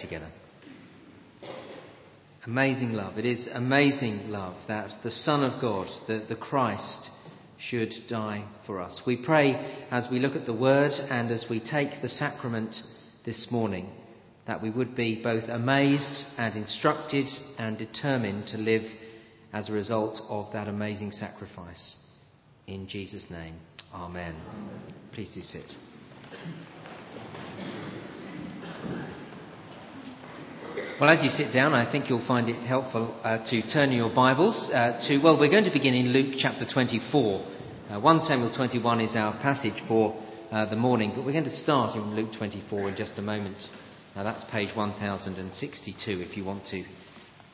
together. Amazing love. It is amazing love that the Son of God, the, the Christ, should die for us. We pray as we look at the Word and as we take the sacrament this morning that we would be both amazed and instructed and determined to live as a result of that amazing sacrifice. In Jesus' name, Amen. Please do sit. Well, as you sit down, I think you'll find it helpful uh, to turn your Bibles uh, to, well, we're going to begin in Luke chapter 24. Uh, 1 Samuel 21 is our passage for uh, the morning, but we're going to start in Luke 24 in just a moment. Now, that's page 1062 if you want to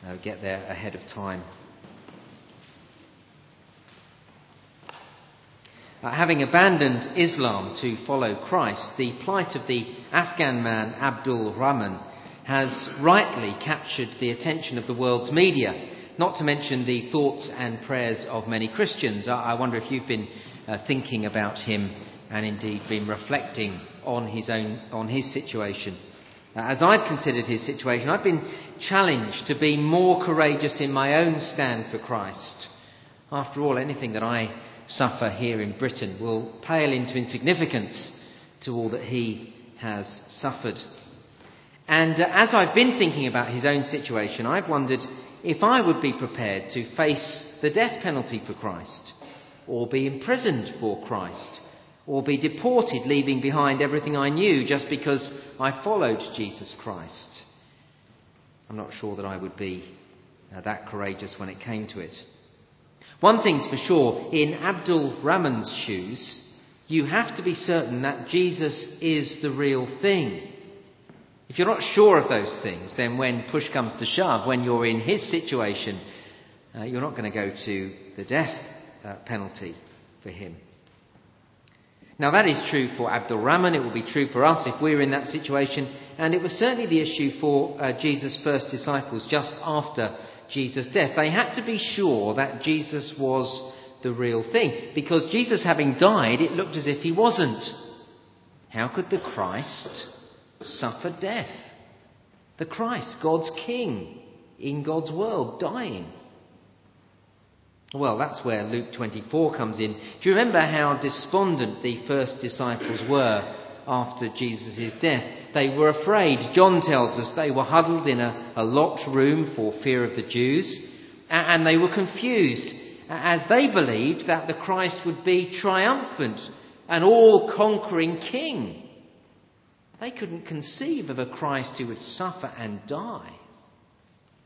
uh, get there ahead of time. Uh, having abandoned Islam to follow Christ, the plight of the Afghan man Abdul Rahman has rightly captured the attention of the world's media, not to mention the thoughts and prayers of many Christians. I, wonder if you've been uh, thinking about him and indeed been reflecting on his own on his situation. Uh, as I've considered his situation, I've been challenged to be more courageous in my own stand for Christ. After all, anything that I suffer here in Britain will pale into insignificance to all that he has suffered and uh, as I've been thinking about his own situation, I've wondered if I would be prepared to face the death penalty for Christ, or be imprisoned for Christ, or be deported, leaving behind everything I knew just because I followed Jesus Christ. I'm not sure that I would be uh, that courageous when it came to it. One thing's for sure in Abdul Rahman's shoes, you have to be certain that Jesus is the real thing. If you're not sure of those things, then when push comes to shove, when you're in his situation, uh, you're not going to go to the death uh, penalty for him. Now, that is true for Abdul Rahman. It will be true for us if we're in that situation. And it was certainly the issue for uh, Jesus' first disciples just after Jesus' death. They had to be sure that Jesus was the real thing. Because Jesus having died, it looked as if he wasn't. How could the Christ suffer death. The Christ, God's King in God's world, dying. Well, that's where Luke 24 comes in. Do you remember how despondent the first disciples were after Jesus' death? They were afraid. John tells us they were huddled in a, a locked room for fear of the Jews, and they were confused as they believed that the Christ would be triumphant, an all conquering king. They couldn't conceive of a Christ who would suffer and die.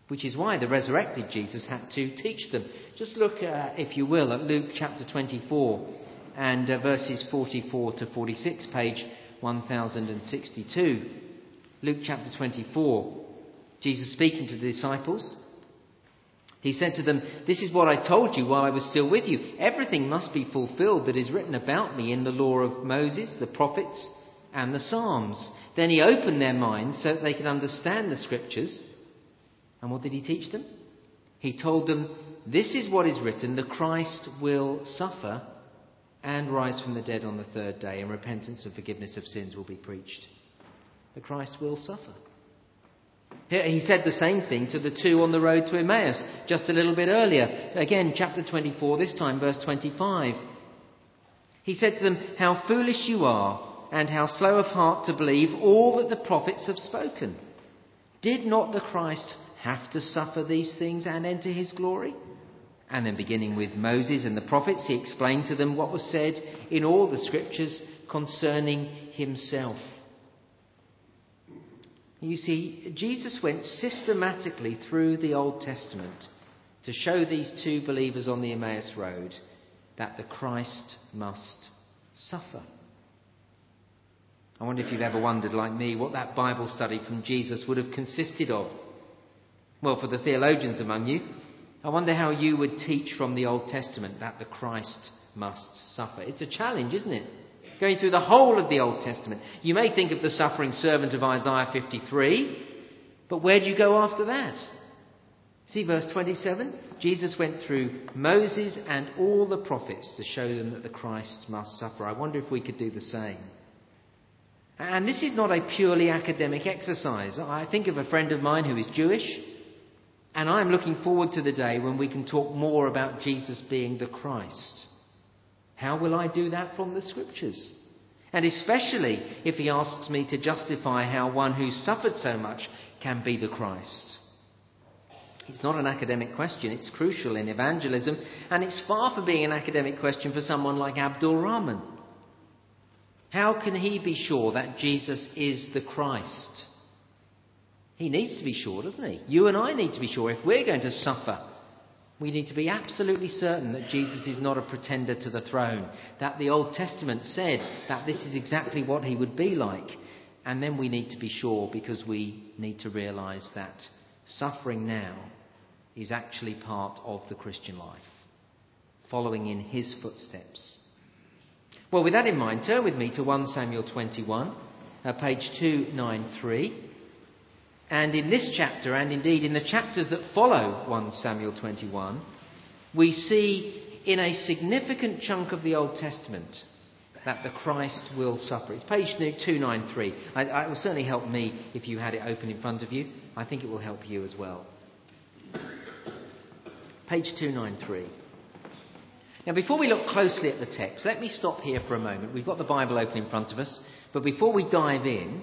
Which is why the resurrected Jesus had to teach them. Just look, uh, if you will, at Luke chapter 24 and uh, verses 44 to 46, page 1062. Luke chapter 24. Jesus speaking to the disciples. He said to them, This is what I told you while I was still with you. Everything must be fulfilled that is written about me in the law of Moses, the prophets, and the Psalms. Then he opened their minds so that they could understand the scriptures. And what did he teach them? He told them, This is what is written the Christ will suffer and rise from the dead on the third day, and repentance and forgiveness of sins will be preached. The Christ will suffer. He said the same thing to the two on the road to Emmaus just a little bit earlier. Again, chapter 24, this time, verse 25. He said to them, How foolish you are and how slow of heart to believe all that the prophets have spoken. Did not the Christ have to suffer these things and enter his glory? And then, beginning with Moses and the prophets, he explained to them what was said in all the scriptures concerning himself. You see, Jesus went systematically through the Old Testament to show these two believers on the Emmaus Road that the Christ must suffer. I wonder if you've ever wondered, like me, what that Bible study from Jesus would have consisted of. Well, for the theologians among you, I wonder how you would teach from the Old Testament that the Christ must suffer. It's a challenge, isn't it? Going through the whole of the Old Testament. You may think of the suffering servant of Isaiah 53, but where do you go after that? See verse 27? Jesus went through Moses and all the prophets to show them that the Christ must suffer. I wonder if we could do the same. And this is not a purely academic exercise. I think of a friend of mine who is Jewish, and I'm looking forward to the day when we can talk more about Jesus being the Christ. How will I do that from the scriptures? And especially if he asks me to justify how one who suffered so much can be the Christ. It's not an academic question, it's crucial in evangelism, and it's far from being an academic question for someone like Abdul Rahman. How can he be sure that Jesus is the Christ? He needs to be sure, doesn't he? You and I need to be sure. If we're going to suffer, we need to be absolutely certain that Jesus is not a pretender to the throne, that the Old Testament said that this is exactly what he would be like. And then we need to be sure because we need to realize that suffering now is actually part of the Christian life, following in his footsteps. Well, with that in mind, turn with me to 1 Samuel 21, uh, page 293. And in this chapter, and indeed in the chapters that follow 1 Samuel 21, we see in a significant chunk of the Old Testament that the Christ will suffer. It's page 293. I, it will certainly help me if you had it open in front of you. I think it will help you as well. Page 293. Now, before we look closely at the text, let me stop here for a moment. We've got the Bible open in front of us, but before we dive in,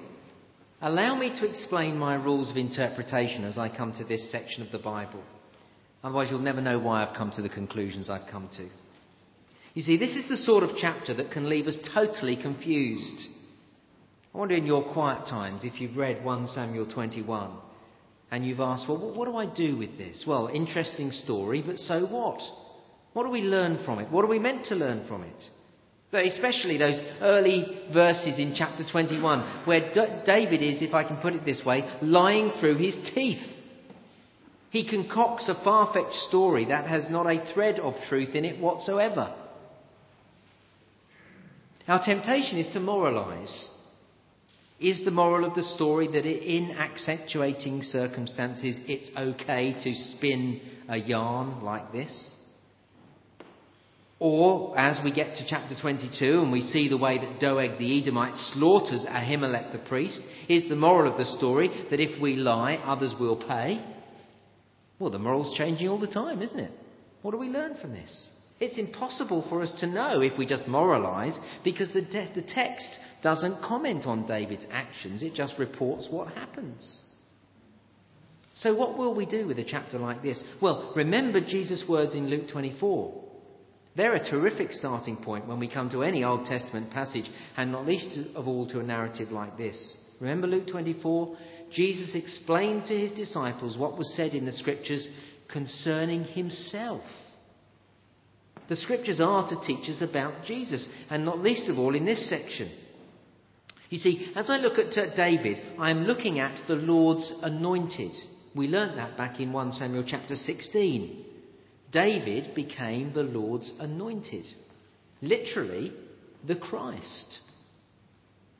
allow me to explain my rules of interpretation as I come to this section of the Bible. Otherwise, you'll never know why I've come to the conclusions I've come to. You see, this is the sort of chapter that can leave us totally confused. I wonder in your quiet times if you've read 1 Samuel 21 and you've asked, well, what do I do with this? Well, interesting story, but so what? What do we learn from it? What are we meant to learn from it? But especially those early verses in chapter 21, where D- David is, if I can put it this way, lying through his teeth. He concocts a far fetched story that has not a thread of truth in it whatsoever. Our temptation is to moralise. Is the moral of the story that in accentuating circumstances it's okay to spin a yarn like this? Or, as we get to chapter 22 and we see the way that Doeg the Edomite slaughters Ahimelech the priest, is the moral of the story that if we lie, others will pay? Well, the moral's changing all the time, isn't it? What do we learn from this? It's impossible for us to know if we just moralise because the, de- the text doesn't comment on David's actions, it just reports what happens. So, what will we do with a chapter like this? Well, remember Jesus' words in Luke 24. They're a terrific starting point when we come to any Old Testament passage, and not least of all to a narrative like this. Remember Luke 24? Jesus explained to his disciples what was said in the scriptures concerning himself. The scriptures are to teach us about Jesus, and not least of all in this section. You see, as I look at David, I am looking at the Lord's anointed. We learnt that back in 1 Samuel chapter 16. David became the Lord's anointed. Literally, the Christ.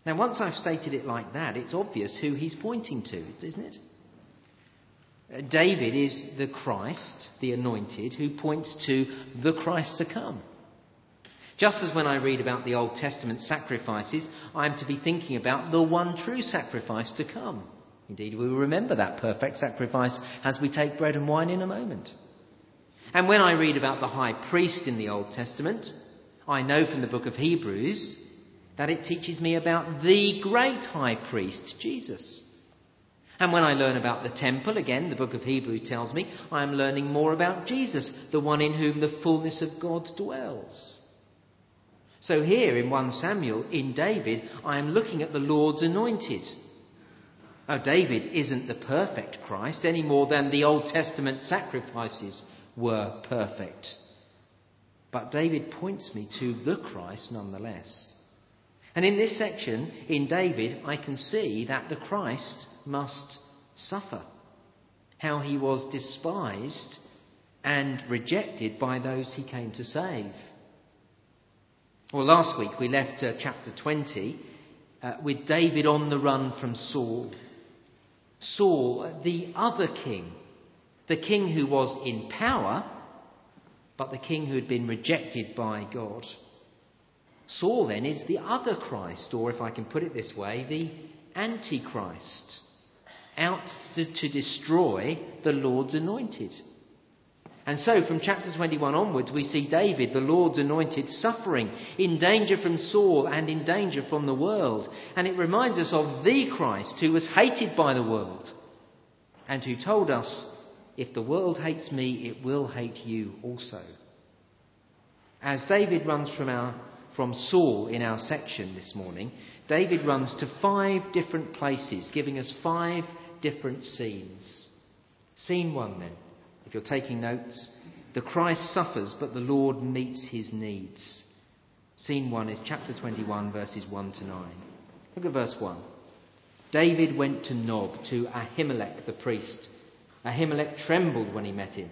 Now, once I've stated it like that, it's obvious who he's pointing to, isn't it? Uh, David is the Christ, the anointed, who points to the Christ to come. Just as when I read about the Old Testament sacrifices, I am to be thinking about the one true sacrifice to come. Indeed, we will remember that perfect sacrifice as we take bread and wine in a moment. And when I read about the high priest in the Old Testament, I know from the book of Hebrews that it teaches me about the great high priest, Jesus. And when I learn about the temple, again, the book of Hebrews tells me, I am learning more about Jesus, the one in whom the fullness of God dwells. So here in 1 Samuel, in David, I am looking at the Lord's anointed. Oh, David isn't the perfect Christ any more than the Old Testament sacrifices were perfect. But David points me to the Christ nonetheless. And in this section, in David, I can see that the Christ must suffer. How he was despised and rejected by those he came to save. Well, last week we left uh, chapter 20 uh, with David on the run from Saul. Saul, the other king, the king who was in power, but the king who had been rejected by God. Saul then is the other Christ, or if I can put it this way, the Antichrist, out to, to destroy the Lord's anointed. And so, from chapter 21 onwards, we see David, the Lord's anointed, suffering, in danger from Saul and in danger from the world. And it reminds us of the Christ who was hated by the world and who told us, If the world hates me, it will hate you also. As David runs from our from Saul in our section this morning, David runs to five different places, giving us five different scenes. Scene one, then, if you're taking notes, the Christ suffers, but the Lord meets his needs. Scene one is chapter 21, verses 1 to 9. Look at verse 1. David went to Nob, to Ahimelech the priest. Ahimelech trembled when he met him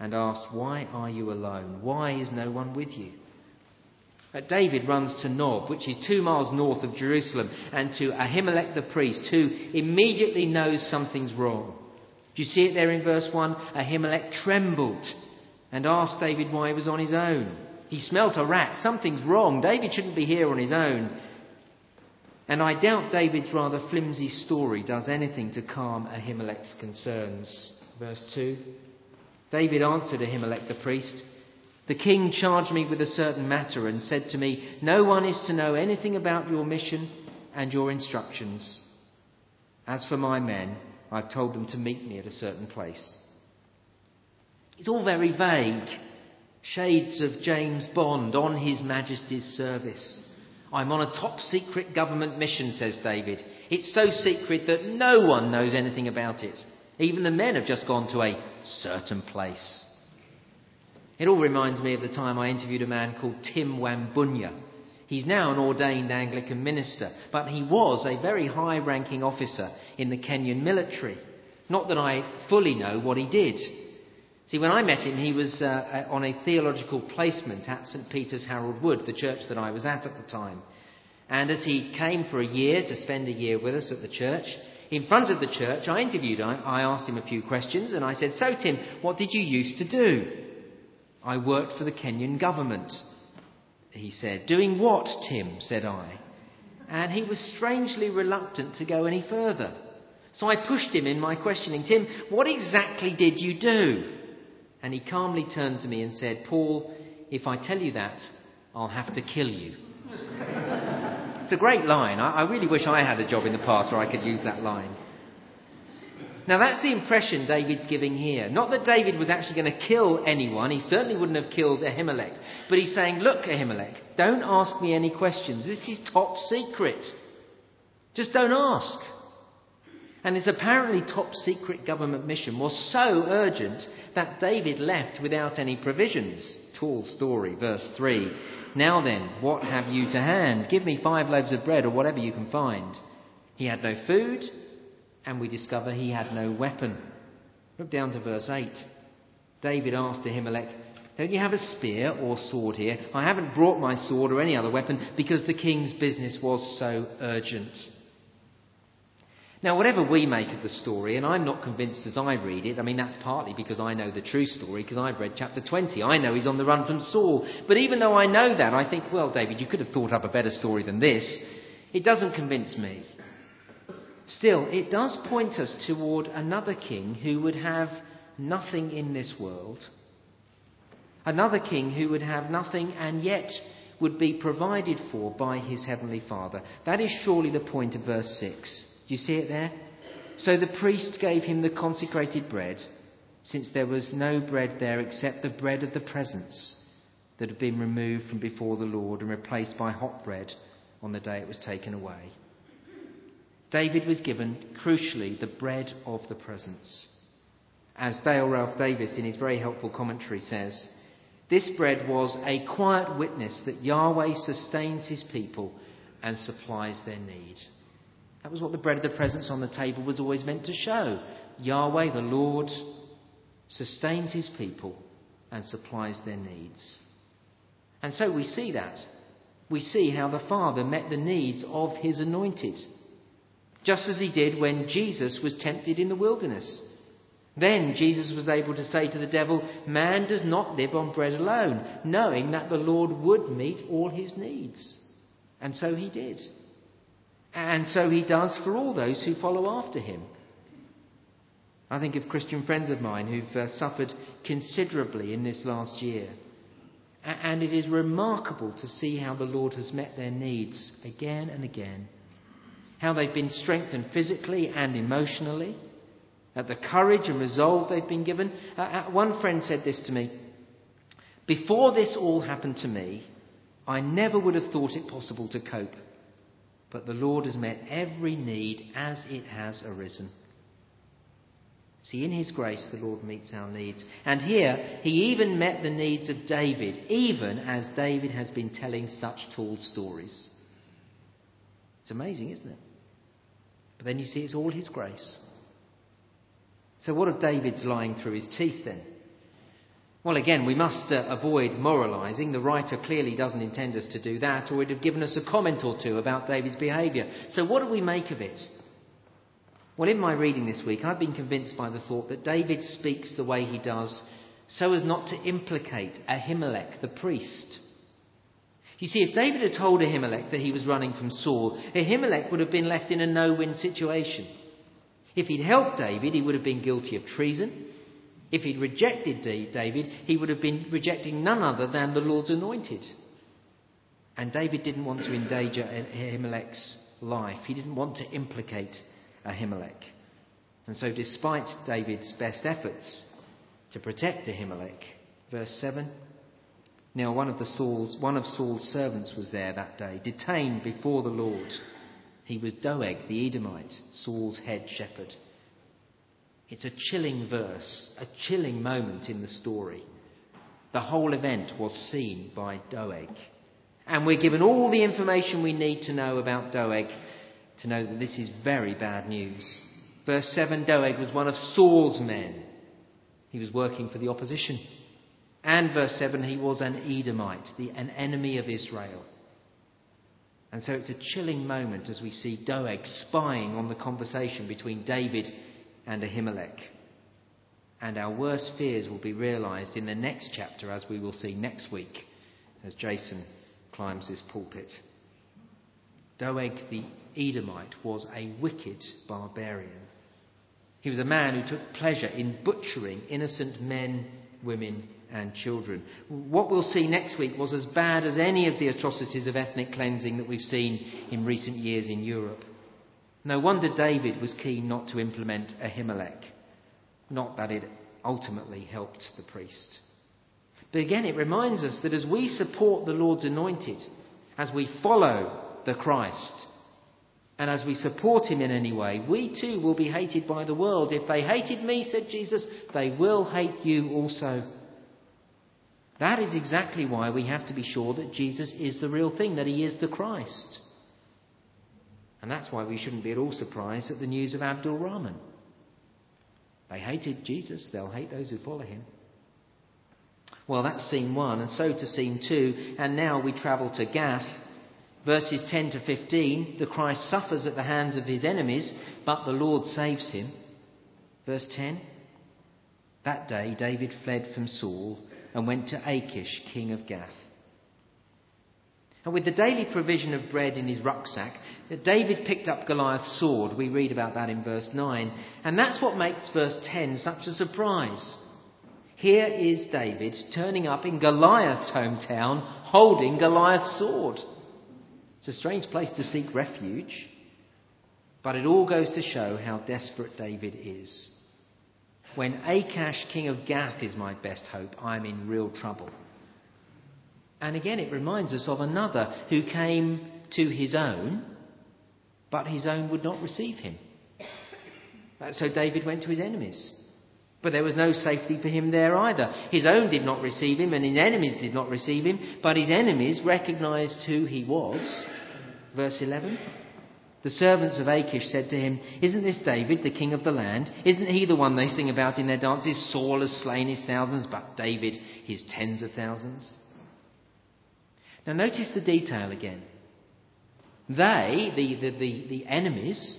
and asked, Why are you alone? Why is no one with you? Uh, David runs to Nob, which is two miles north of Jerusalem, and to Ahimelech the priest, who immediately knows something's wrong. Do you see it there in verse 1? Ahimelech trembled and asked David why he was on his own. He smelt a rat. Something's wrong. David shouldn't be here on his own. And I doubt David's rather flimsy story does anything to calm Ahimelech's concerns. Verse 2 David answered Ahimelech the priest, the king charged me with a certain matter and said to me, No one is to know anything about your mission and your instructions. As for my men, I've told them to meet me at a certain place. It's all very vague. Shades of James Bond on His Majesty's service. I'm on a top secret government mission, says David. It's so secret that no one knows anything about it. Even the men have just gone to a certain place. It all reminds me of the time I interviewed a man called Tim Wambunya. He's now an ordained Anglican minister, but he was a very high ranking officer in the Kenyan military. Not that I fully know what he did. See, when I met him, he was uh, uh on a theological placement at St. Peter's Harold Wood, the church that I was at at the time. And as he came for a year to spend a year with us at the church, in front of the church, I interviewed him. I asked him a few questions, and I said, So, Tim, what did you used to do? I worked for the Kenyan government, he said. Doing what, Tim? said I. And he was strangely reluctant to go any further. So I pushed him in my questioning Tim, what exactly did you do? And he calmly turned to me and said, Paul, if I tell you that, I'll have to kill you. it's a great line. I, I really wish I had a job in the past where I could use that line. Now, that's the impression David's giving here. Not that David was actually going to kill anyone. He certainly wouldn't have killed Ahimelech. But he's saying, Look, Ahimelech, don't ask me any questions. This is top secret. Just don't ask. And his apparently top secret government mission was so urgent that David left without any provisions. Tall story, verse 3. Now then, what have you to hand? Give me five loaves of bread or whatever you can find. He had no food and we discover he had no weapon. Look down to verse 8. David asked Ahimelech, Don't you have a spear or sword here? I haven't brought my sword or any other weapon because the king's business was so urgent. Now, whatever we make of the story, and I'm not convinced as I read it, I mean, that's partly because I know the true story, because I've read chapter 20. I know he's on the run from Saul. But even though I know that, I think, well, David, you could have thought up a better story than this. It doesn't convince me. Still, it does point us toward another king who would have nothing in this world. Another king who would have nothing and yet would be provided for by his heavenly Father. That is surely the point of verse 6. You see it there? So the priest gave him the consecrated bread, since there was no bread there except the bread of the presence that had been removed from before the Lord and replaced by hot bread on the day it was taken away. David was given, crucially, the bread of the presence. As Dale Ralph Davis, in his very helpful commentary, says, this bread was a quiet witness that Yahweh sustains his people and supplies their need. That was what the bread of the presence on the table was always meant to show. Yahweh, the Lord, sustains his people and supplies their needs. And so we see that. We see how the Father met the needs of his anointed just as he did when Jesus was tempted in the wilderness. Then Jesus was able to say to the devil, Man does not live on bread alone, knowing that the Lord would meet all his needs. And so he did. And so he does for all those who follow after him. I think of Christian friends of mine who've uh, suffered considerably in this last year. And it is remarkable to see how the Lord has met their needs again and again. How they've been strengthened physically and emotionally. At the courage and resolve they've been given. Uh, one friend said this to me Before this all happened to me, I never would have thought it possible to cope. But the Lord has met every need as it has arisen. See, in His grace, the Lord meets our needs. And here, He even met the needs of David, even as David has been telling such tall stories. It's amazing, isn't it? But then you see, it's all His grace. So, what of David's lying through his teeth then? Well, again, we must uh, avoid moralising. The writer clearly doesn't intend us to do that, or he'd have given us a comment or two about David's behaviour. So, what do we make of it? Well, in my reading this week, I've been convinced by the thought that David speaks the way he does so as not to implicate Ahimelech the priest. You see, if David had told Ahimelech that he was running from Saul, Ahimelech would have been left in a no win situation. If he'd helped David, he would have been guilty of treason. If he'd rejected David, he would have been rejecting none other than the Lord's anointed. And David didn't want to endanger Ahimelech's life. He didn't want to implicate Ahimelech. And so, despite David's best efforts to protect Ahimelech, verse 7 Now, one of, the Saul's, one of Saul's servants was there that day, detained before the Lord. He was Doeg the Edomite, Saul's head shepherd. It's a chilling verse, a chilling moment in the story. The whole event was seen by Doeg. And we're given all the information we need to know about Doeg to know that this is very bad news. Verse 7 Doeg was one of Saul's men. He was working for the opposition. And verse 7 he was an Edomite, the, an enemy of Israel. And so it's a chilling moment as we see Doeg spying on the conversation between David and Ahimelech. And our worst fears will be realized in the next chapter, as we will see next week, as Jason climbs this pulpit. Doeg the Edomite was a wicked barbarian. He was a man who took pleasure in butchering innocent men, women, and children. What we'll see next week was as bad as any of the atrocities of ethnic cleansing that we've seen in recent years in Europe. No wonder David was keen not to implement Ahimelech, not that it ultimately helped the priest. But again, it reminds us that as we support the Lord's anointed, as we follow the Christ, and as we support him in any way, we too will be hated by the world. If they hated me, said Jesus, they will hate you also. That is exactly why we have to be sure that Jesus is the real thing, that he is the Christ. And that's why we shouldn't be at all surprised at the news of Abdul Rahman. They hated Jesus, they'll hate those who follow him. Well, that's scene one, and so to scene two, and now we travel to Gath Verses 10 to 15 the Christ suffers at the hands of his enemies, but the Lord saves him. Verse 10 That day David fled from Saul and went to Achish, king of Gath. And with the daily provision of bread in his rucksack, David picked up Goliath's sword. We read about that in verse 9. And that's what makes verse 10 such a surprise. Here is David turning up in Goliath's hometown holding Goliath's sword. It's a strange place to seek refuge, but it all goes to show how desperate David is. When Achish, king of Gath, is my best hope, I'm in real trouble. And again, it reminds us of another who came to his own, but his own would not receive him. So David went to his enemies. But there was no safety for him there either. His own did not receive him, and his enemies did not receive him, but his enemies recognized who he was. Verse 11. The servants of Achish said to him, Isn't this David, the king of the land? Isn't he the one they sing about in their dances? Saul has slain his thousands, but David his tens of thousands. Now notice the detail again. They, the, the, the, the enemies,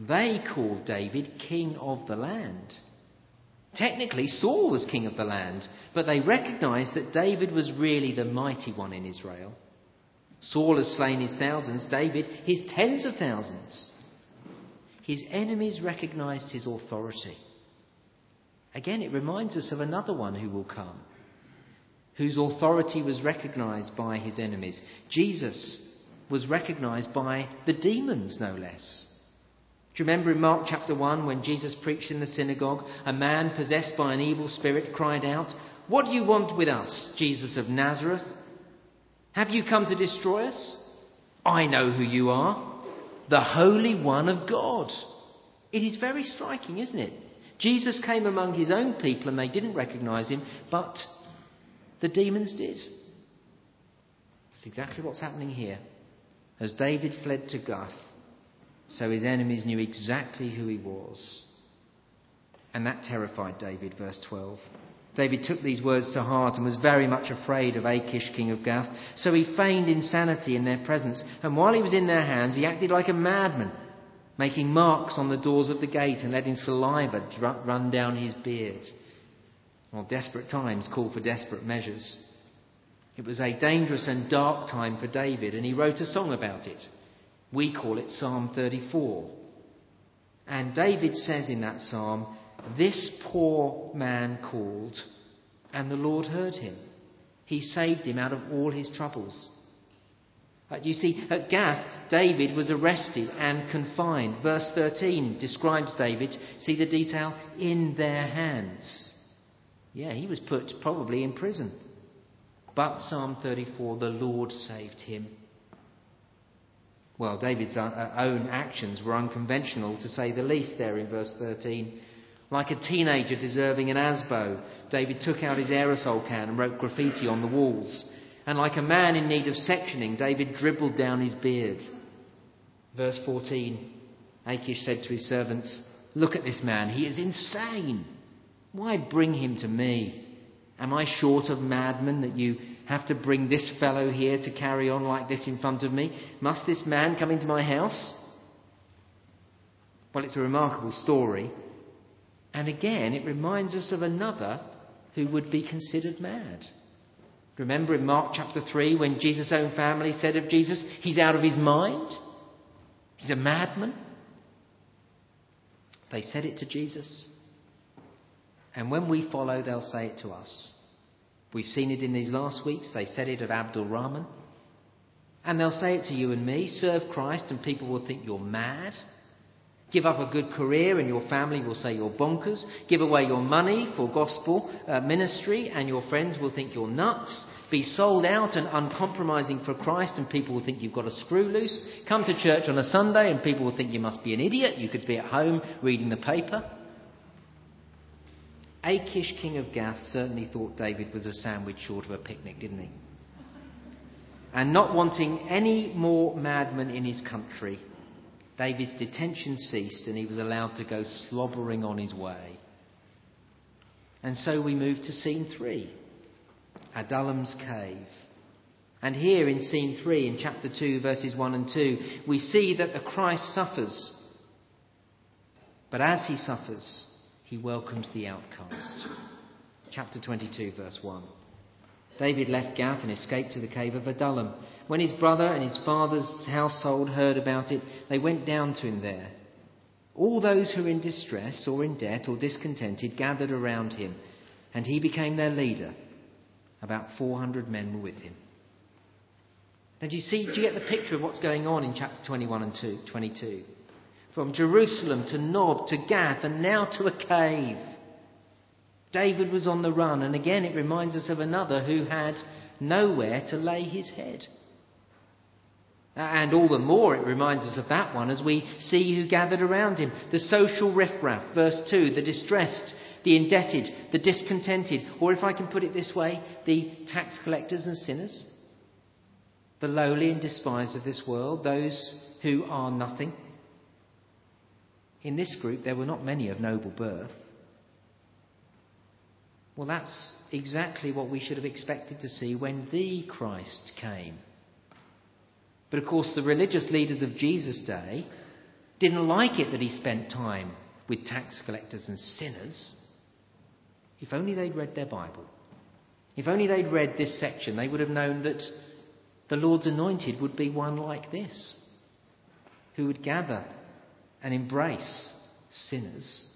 they called David king of the land. Technically, Saul was king of the land, but they recognized that David was really the mighty one in Israel. Saul has slain his thousands, David his tens of thousands. His enemies recognized his authority. Again, it reminds us of another one who will come, whose authority was recognized by his enemies. Jesus was recognized by the demons, no less. Do you remember in Mark chapter 1 when Jesus preached in the synagogue, a man possessed by an evil spirit cried out, What do you want with us, Jesus of Nazareth? Have you come to destroy us? I know who you are, the Holy One of God. It is very striking, isn't it? Jesus came among his own people and they didn't recognize him, but the demons did. That's exactly what's happening here. As David fled to Gath, so his enemies knew exactly who he was. And that terrified David, verse 12. David took these words to heart and was very much afraid of Achish, king of Gath. So he feigned insanity in their presence. And while he was in their hands, he acted like a madman, making marks on the doors of the gate and letting saliva run down his beard. Well, desperate times call for desperate measures. It was a dangerous and dark time for David, and he wrote a song about it. We call it Psalm 34. And David says in that psalm, This poor man called, and the Lord heard him. He saved him out of all his troubles. Uh, you see, at Gath, David was arrested and confined. Verse 13 describes David, see the detail, in their hands. Yeah, he was put probably in prison. But Psalm 34, the Lord saved him well, David's uh, uh, own actions were unconventional, to say the least, there in verse 13. Like a teenager deserving an ASBO, David took out his aerosol can and wrote graffiti on the walls. And like a man in need of sectioning, David dribbled down his beard. Verse 14 Achish said to his servants, Look at this man, he is insane. Why bring him to me? Am I short of madmen that you have to bring this fellow here to carry on like this in front of me? Must this man come into my house? Well, it's a remarkable story. And again, it reminds us of another who would be considered mad. Remember in Mark chapter 3 when Jesus' own family said of Jesus, he's out of his mind? He's a madman? They said it to Jesus. And when we follow, they'll say it to us. We've seen it in these last weeks. They said it of Abdul Rahman. And they'll say it to you and me serve Christ, and people will think you're mad. Give up a good career, and your family will say you're bonkers. Give away your money for gospel uh, ministry, and your friends will think you're nuts. Be sold out and uncompromising for Christ, and people will think you've got a screw loose. Come to church on a Sunday, and people will think you must be an idiot. You could be at home reading the paper. Achish, king of Gath, certainly thought David was a sandwich short of a picnic, didn't he? And not wanting any more madmen in his country, David's detention ceased and he was allowed to go slobbering on his way. And so we move to scene three Adullam's cave. And here in scene 3, in chapter 2, verses 1 and 2, we see that the Christ suffers. But as he suffers, he welcomes the outcast. Chapter 22, verse 1. David left Gath and escaped to the cave of Adullam. When his brother and his father's household heard about it, they went down to him there. All those who were in distress or in debt or discontented gathered around him, and he became their leader. About 400 men were with him. Now, do you see, do you get the picture of what's going on in chapter 21 and 22? From Jerusalem to Nob to Gath and now to a cave. David was on the run, and again it reminds us of another who had nowhere to lay his head. And all the more it reminds us of that one as we see who gathered around him. The social riffraff, verse 2, the distressed, the indebted, the discontented, or if I can put it this way, the tax collectors and sinners, the lowly and despised of this world, those who are nothing, in this group, there were not many of noble birth. Well, that's exactly what we should have expected to see when the Christ came. But of course, the religious leaders of Jesus' day didn't like it that he spent time with tax collectors and sinners. If only they'd read their Bible. If only they'd read this section, they would have known that the Lord's anointed would be one like this, who would gather and embrace sinners.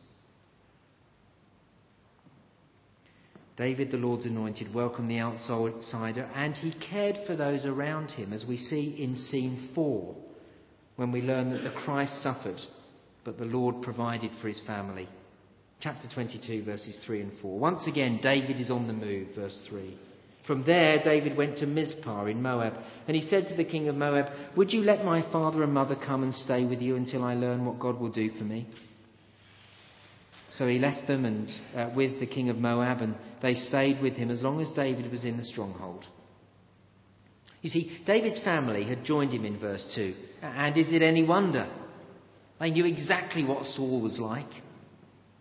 David, the Lord's anointed, welcomed the outsider and he cared for those around him, as we see in scene 4, when we learn that the Christ suffered, but the Lord provided for his family. Chapter 22, verses 3 and 4. Once again, David is on the move, verse 3. From there, David went to Mizpah in Moab, and he said to the king of Moab, Would you let my father and mother come and stay with you until I learn what God will do for me? So he left them and uh, with the king of Moab, and they stayed with him as long as David was in the stronghold. You see, David's family had joined him in verse 2. And is it any wonder? They knew exactly what Saul was like.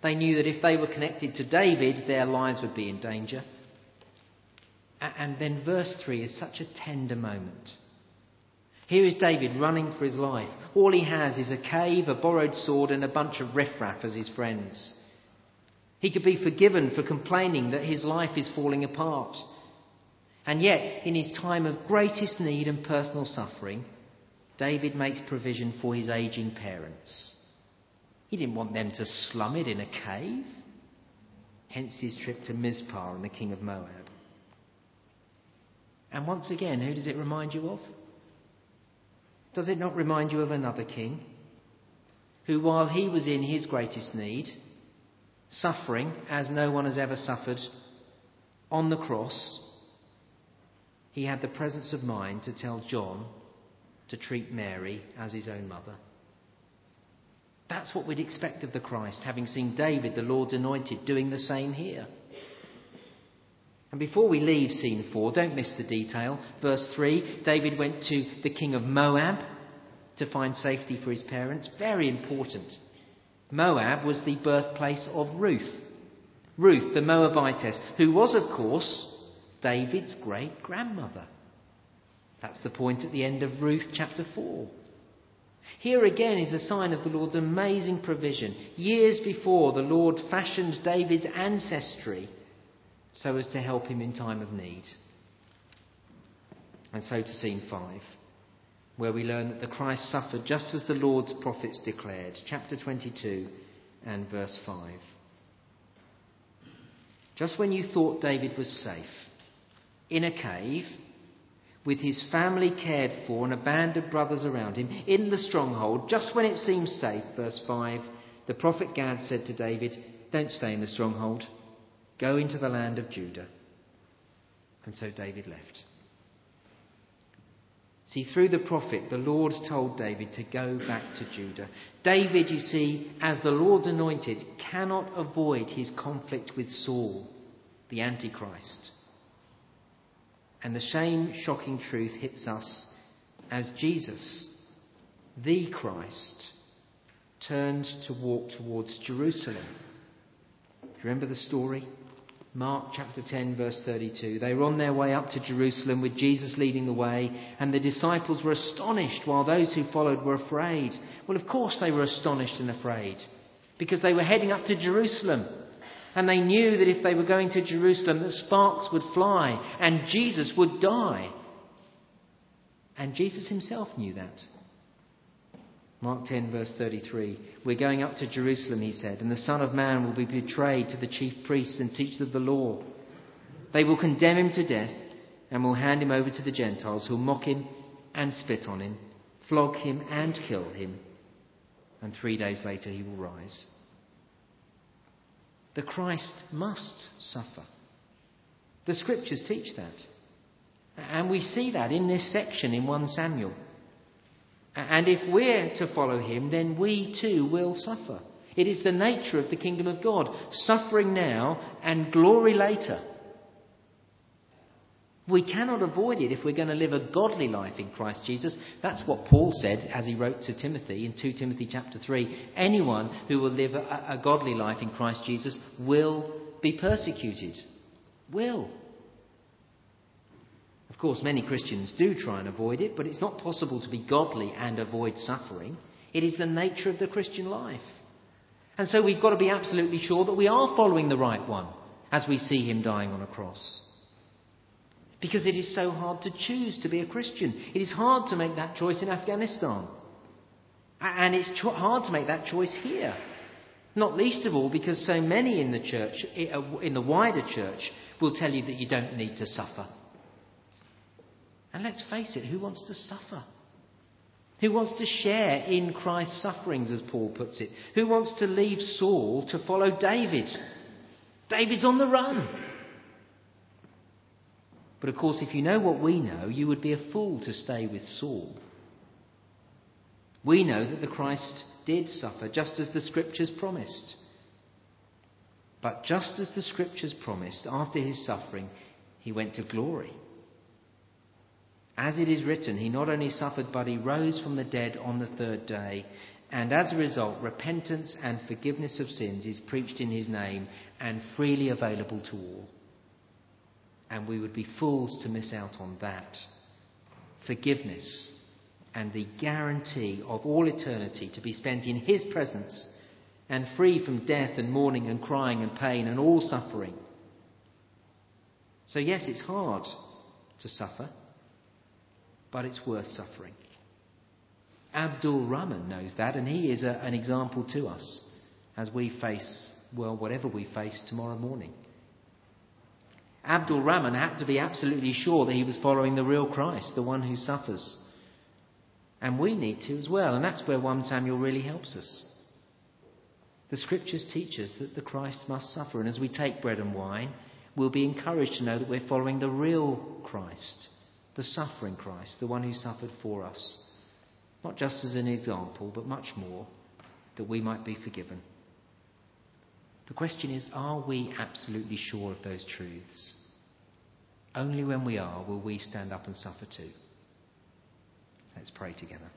They knew that if they were connected to David, their lives would be in danger. And then verse 3 is such a tender moment. Here is David running for his life. All he has is a cave, a borrowed sword, and a bunch of riffraff as his friends. He could be forgiven for complaining that his life is falling apart. And yet, in his time of greatest need and personal suffering, David makes provision for his aging parents. He didn't want them to slum it in a cave. Hence his trip to Mizpah and the king of Moab. And once again, who does it remind you of? Does it not remind you of another king who, while he was in his greatest need, suffering as no one has ever suffered on the cross, he had the presence of mind to tell John to treat Mary as his own mother? That's what we'd expect of the Christ, having seen David, the Lord's anointed, doing the same here. And before we leave scene 4, don't miss the detail. Verse 3 David went to the king of Moab to find safety for his parents. Very important. Moab was the birthplace of Ruth. Ruth, the Moabitess, who was, of course, David's great grandmother. That's the point at the end of Ruth chapter 4. Here again is a sign of the Lord's amazing provision. Years before, the Lord fashioned David's ancestry so as to help him in time of need. And so to scene 5, where we learn that the Christ suffered just as the Lord's prophets declared, chapter 22 and verse 5. Just when you thought David was safe, in a cave, with his family cared for and a band of brothers around him, in the stronghold, just when it seemed safe, verse 5, the prophet Gad said to David, Don't stay in the stronghold. Go into the land of Judah. And so David left. See, through the prophet, the Lord told David to go back to Judah. David, you see, as the Lord's anointed, cannot avoid his conflict with Saul, the Antichrist. And the shame shocking truth hits us as Jesus, the Christ, turned to walk towards Jerusalem. Do you remember the story? Mark chapter 10, verse 32. They were on their way up to Jerusalem with Jesus leading the way, and the disciples were astonished while those who followed were afraid. Well, of course they were astonished and afraid because they were heading up to Jerusalem. And they knew that if they were going to Jerusalem, that sparks would fly and Jesus would die. And Jesus himself knew that. Mark 10, verse 33. We're going up to Jerusalem, he said, and the Son of Man will be betrayed to the chief priests and teachers of the law. They will condemn him to death and will hand him over to the Gentiles, who'll mock him and spit on him, flog him and kill him. And three days later he will rise. The Christ must suffer. The scriptures teach that. And we see that in this section in 1 Samuel. And if we're to follow him, then we too will suffer. It is the nature of the kingdom of God suffering now and glory later. We cannot avoid it if we're going to live a godly life in Christ Jesus. That's what Paul said as he wrote to Timothy in 2 Timothy chapter 3. Anyone who will live a, a godly life in Christ Jesus will be persecuted. Will course, many Christians do try and avoid it, but it's not possible to be godly and avoid suffering. It is the nature of the Christian life. And so we've got to be absolutely sure that we are following the right one as we see him dying on a cross. Because it is so hard to choose to be a Christian. It is hard to make that choice in Afghanistan. And it's cho- hard to make that choice here. Not least of all because so many in the church, uh, in the wider church, will tell you that you don't need to suffer. And let's face it, who wants to suffer? Who wants to share in Christ's sufferings, as Paul puts it? Who wants to leave Saul to follow David? David's on the run. But of course, if you know what we know, you would be a fool to stay with Saul. We know that the Christ did suffer, just as the Scriptures promised. But just as the Scriptures promised, after his suffering, he went to glory. As it is written, he not only suffered, but he rose from the dead on the third day. And as a result, repentance and forgiveness of sins is preached in his name and freely available to all. And we would be fools to miss out on that. Forgiveness and the guarantee of all eternity to be spent in his presence and free from death and mourning and crying and pain and all suffering. So, yes, it's hard to suffer, but it's worth suffering. Abdul Rahman knows that, and he is a, an example to us as we face, well, whatever we face tomorrow morning. Abdul Rahman had to be absolutely sure that he was following the real Christ, the one who suffers. And we need to as well, and that's where 1 Samuel really helps us. The scriptures teach us that the Christ must suffer, and as we take bread and wine, we'll be encouraged to know that we're following the real Christ, the suffering Christ, the one who suffered for us. Not just as an example, but much more, that we might be forgiven. The question is are we absolutely sure of those truths? Only when we are will we stand up and suffer too. Let's pray together.